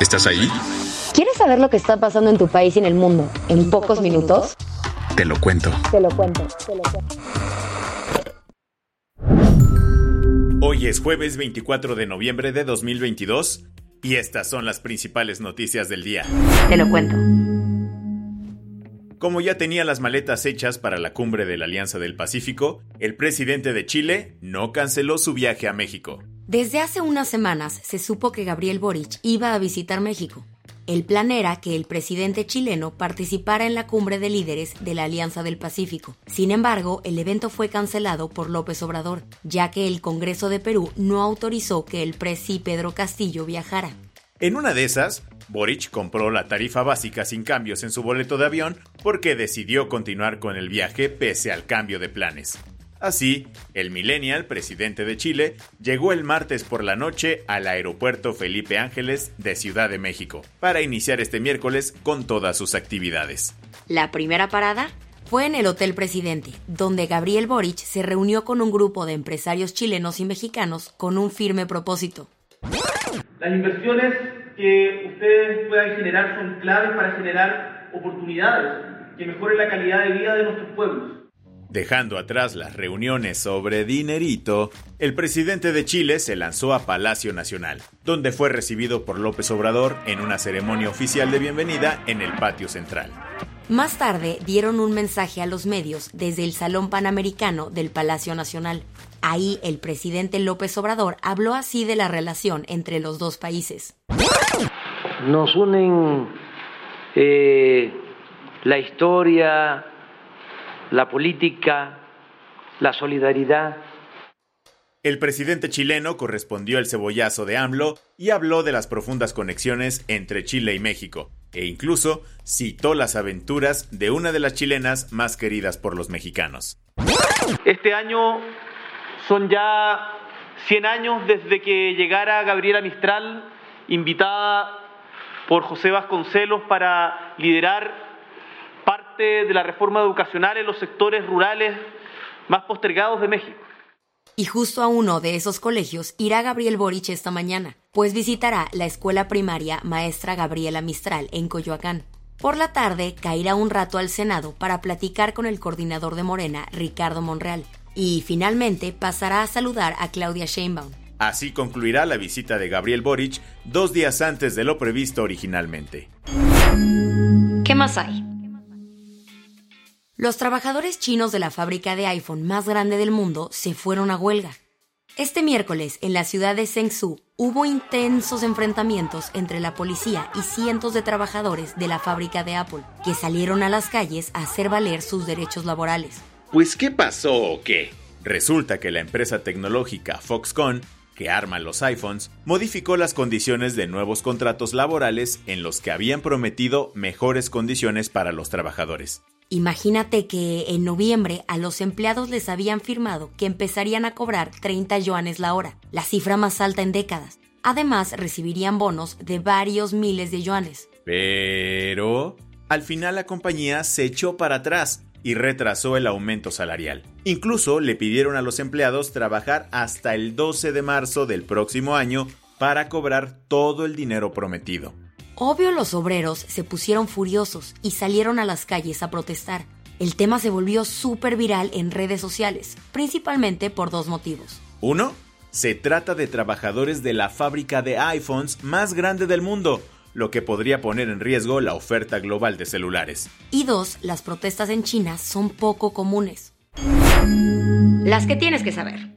¿Estás ahí? ¿Quieres saber lo que está pasando en tu país y en el mundo en pocos minutos? Te lo cuento. Te lo cuento, te lo cuento. Hoy es jueves 24 de noviembre de 2022 y estas son las principales noticias del día. Te lo cuento. Como ya tenía las maletas hechas para la cumbre de la Alianza del Pacífico, el presidente de Chile no canceló su viaje a México. Desde hace unas semanas se supo que Gabriel Boric iba a visitar México. El plan era que el presidente chileno participara en la cumbre de líderes de la Alianza del Pacífico. Sin embargo, el evento fue cancelado por López Obrador, ya que el Congreso de Perú no autorizó que el presi Pedro Castillo viajara. En una de esas, Boric compró la tarifa básica sin cambios en su boleto de avión porque decidió continuar con el viaje pese al cambio de planes. Así, el millennial, presidente de Chile, llegó el martes por la noche al aeropuerto Felipe Ángeles de Ciudad de México para iniciar este miércoles con todas sus actividades. La primera parada fue en el Hotel Presidente, donde Gabriel Boric se reunió con un grupo de empresarios chilenos y mexicanos con un firme propósito. Las inversiones que ustedes puedan generar son claves para generar oportunidades que mejoren la calidad de vida de nuestros pueblos. Dejando atrás las reuniones sobre dinerito, el presidente de Chile se lanzó a Palacio Nacional, donde fue recibido por López Obrador en una ceremonia oficial de bienvenida en el patio central. Más tarde dieron un mensaje a los medios desde el Salón Panamericano del Palacio Nacional. Ahí el presidente López Obrador habló así de la relación entre los dos países. Nos unen eh, la historia, la política, la solidaridad. El presidente chileno correspondió el cebollazo de AMLO y habló de las profundas conexiones entre Chile y México, e incluso citó las aventuras de una de las chilenas más queridas por los mexicanos. Este año son ya 100 años desde que llegara Gabriela Mistral, invitada por José Vasconcelos para liderar parte de la reforma educacional en los sectores rurales más postergados de México. Y justo a uno de esos colegios irá Gabriel Boric esta mañana, pues visitará la escuela primaria Maestra Gabriela Mistral en Coyoacán. Por la tarde caerá un rato al Senado para platicar con el coordinador de Morena, Ricardo Monreal. Y finalmente pasará a saludar a Claudia Sheinbaum. Así concluirá la visita de Gabriel Boric dos días antes de lo previsto originalmente. ¿Qué más hay? Los trabajadores chinos de la fábrica de iPhone más grande del mundo se fueron a huelga. Este miércoles, en la ciudad de Zhengzhou, hubo intensos enfrentamientos entre la policía y cientos de trabajadores de la fábrica de Apple, que salieron a las calles a hacer valer sus derechos laborales. Pues, ¿qué pasó o qué? Resulta que la empresa tecnológica Foxconn, que arma los iPhones, modificó las condiciones de nuevos contratos laborales en los que habían prometido mejores condiciones para los trabajadores. Imagínate que en noviembre a los empleados les habían firmado que empezarían a cobrar 30 yuanes la hora, la cifra más alta en décadas. Además, recibirían bonos de varios miles de yuanes. Pero... Al final la compañía se echó para atrás y retrasó el aumento salarial. Incluso le pidieron a los empleados trabajar hasta el 12 de marzo del próximo año para cobrar todo el dinero prometido. Obvio los obreros se pusieron furiosos y salieron a las calles a protestar. El tema se volvió súper viral en redes sociales, principalmente por dos motivos. Uno, se trata de trabajadores de la fábrica de iPhones más grande del mundo, lo que podría poner en riesgo la oferta global de celulares. Y dos, las protestas en China son poco comunes. Las que tienes que saber.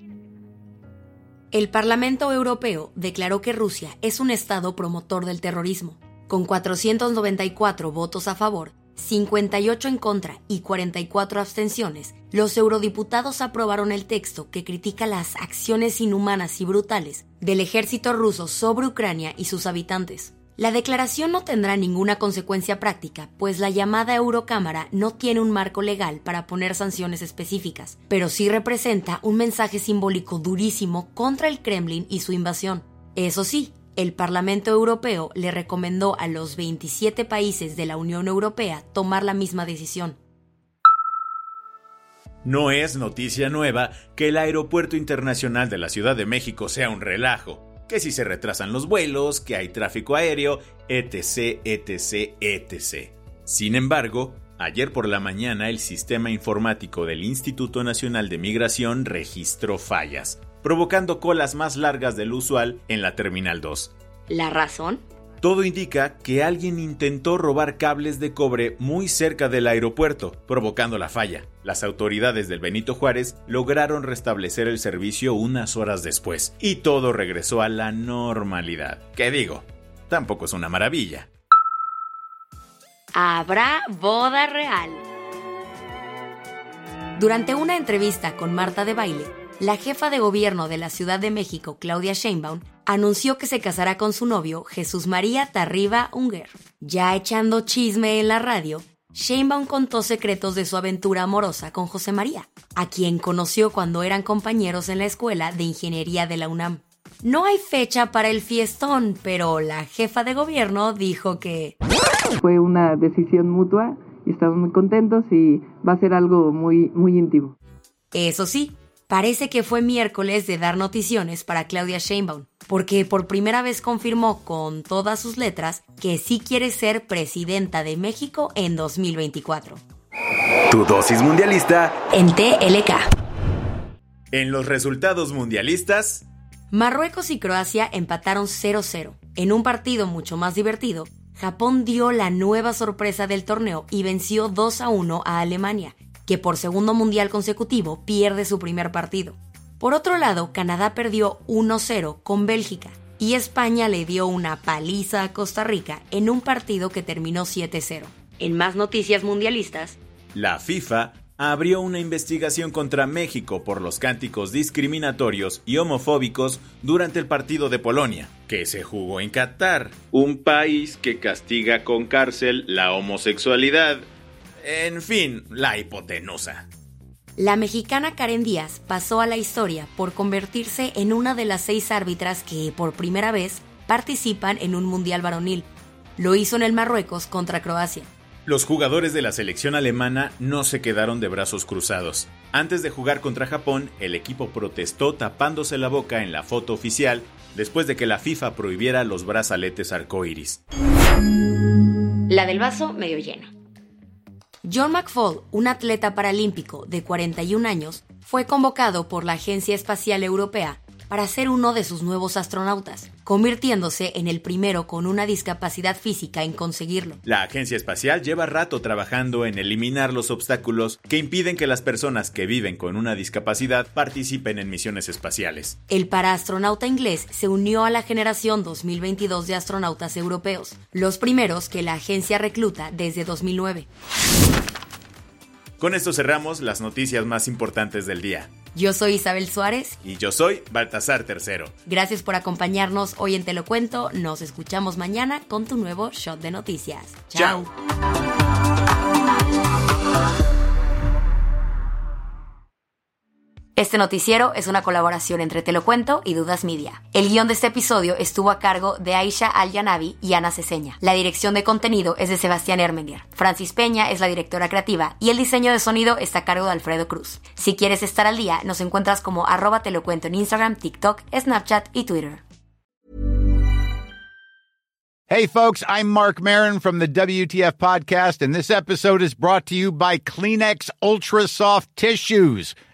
El Parlamento Europeo declaró que Rusia es un Estado promotor del terrorismo. Con 494 votos a favor, 58 en contra y 44 abstenciones, los eurodiputados aprobaron el texto que critica las acciones inhumanas y brutales del ejército ruso sobre Ucrania y sus habitantes. La declaración no tendrá ninguna consecuencia práctica, pues la llamada Eurocámara no tiene un marco legal para poner sanciones específicas, pero sí representa un mensaje simbólico durísimo contra el Kremlin y su invasión. Eso sí, el Parlamento Europeo le recomendó a los 27 países de la Unión Europea tomar la misma decisión. No es noticia nueva que el Aeropuerto Internacional de la Ciudad de México sea un relajo que si se retrasan los vuelos, que hay tráfico aéreo, etc, etc, etc. Sin embargo, ayer por la mañana el sistema informático del Instituto Nacional de Migración registró fallas, provocando colas más largas del usual en la Terminal 2. ¿La razón? Todo indica que alguien intentó robar cables de cobre muy cerca del aeropuerto, provocando la falla. Las autoridades del Benito Juárez lograron restablecer el servicio unas horas después y todo regresó a la normalidad. ¿Qué digo? Tampoco es una maravilla. Habrá boda real. Durante una entrevista con Marta de Baile, la jefa de gobierno de la Ciudad de México, Claudia Sheinbaum, anunció que se casará con su novio, Jesús María Tarriba Unger. Ya echando chisme en la radio, Sheinbaum contó secretos de su aventura amorosa con José María, a quien conoció cuando eran compañeros en la escuela de ingeniería de la UNAM. No hay fecha para el fiestón, pero la jefa de gobierno dijo que... Fue una decisión mutua y estamos muy contentos y va a ser algo muy, muy íntimo. Eso sí, parece que fue miércoles de dar noticiones para Claudia Sheinbaum, porque por primera vez confirmó con todas sus letras que sí quiere ser presidenta de México en 2024. Tu dosis mundialista en TLK. En los resultados mundialistas, Marruecos y Croacia empataron 0-0. En un partido mucho más divertido, Japón dio la nueva sorpresa del torneo y venció 2-1 a Alemania, que por segundo mundial consecutivo pierde su primer partido. Por otro lado, Canadá perdió 1-0 con Bélgica y España le dio una paliza a Costa Rica en un partido que terminó 7-0. En más noticias mundialistas, la FIFA abrió una investigación contra México por los cánticos discriminatorios y homofóbicos durante el partido de Polonia, que se jugó en Qatar, un país que castiga con cárcel la homosexualidad. En fin, la hipotenusa. La mexicana Karen Díaz pasó a la historia por convertirse en una de las seis árbitras que, por primera vez, participan en un mundial varonil. Lo hizo en el Marruecos contra Croacia. Los jugadores de la selección alemana no se quedaron de brazos cruzados. Antes de jugar contra Japón, el equipo protestó tapándose la boca en la foto oficial después de que la FIFA prohibiera los brazaletes arcoíris. La del vaso medio lleno. John McFall, un atleta paralímpico de 41 años, fue convocado por la Agencia Espacial Europea para ser uno de sus nuevos astronautas, convirtiéndose en el primero con una discapacidad física en conseguirlo. La Agencia Espacial lleva rato trabajando en eliminar los obstáculos que impiden que las personas que viven con una discapacidad participen en misiones espaciales. El paraastronauta inglés se unió a la generación 2022 de astronautas europeos, los primeros que la agencia recluta desde 2009. Con esto cerramos las noticias más importantes del día. Yo soy Isabel Suárez. Y yo soy Baltasar Tercero. Gracias por acompañarnos hoy en Te lo cuento. Nos escuchamos mañana con tu nuevo shot de noticias. Chao. Este noticiero es una colaboración entre Te lo cuento y Dudas Media. El guion de este episodio estuvo a cargo de Aisha Al-Yanabi y Ana Ceseña. La dirección de contenido es de Sebastián Ermenger. Francis Peña es la directora creativa y el diseño de sonido está a cargo de Alfredo Cruz. Si quieres estar al día, nos encuentras como arroba Te lo cuento en Instagram, TikTok, Snapchat y Twitter. Hey folks, I'm Mark Marin from the WTF podcast and this episode is brought to you by Kleenex Ultra Soft Tissues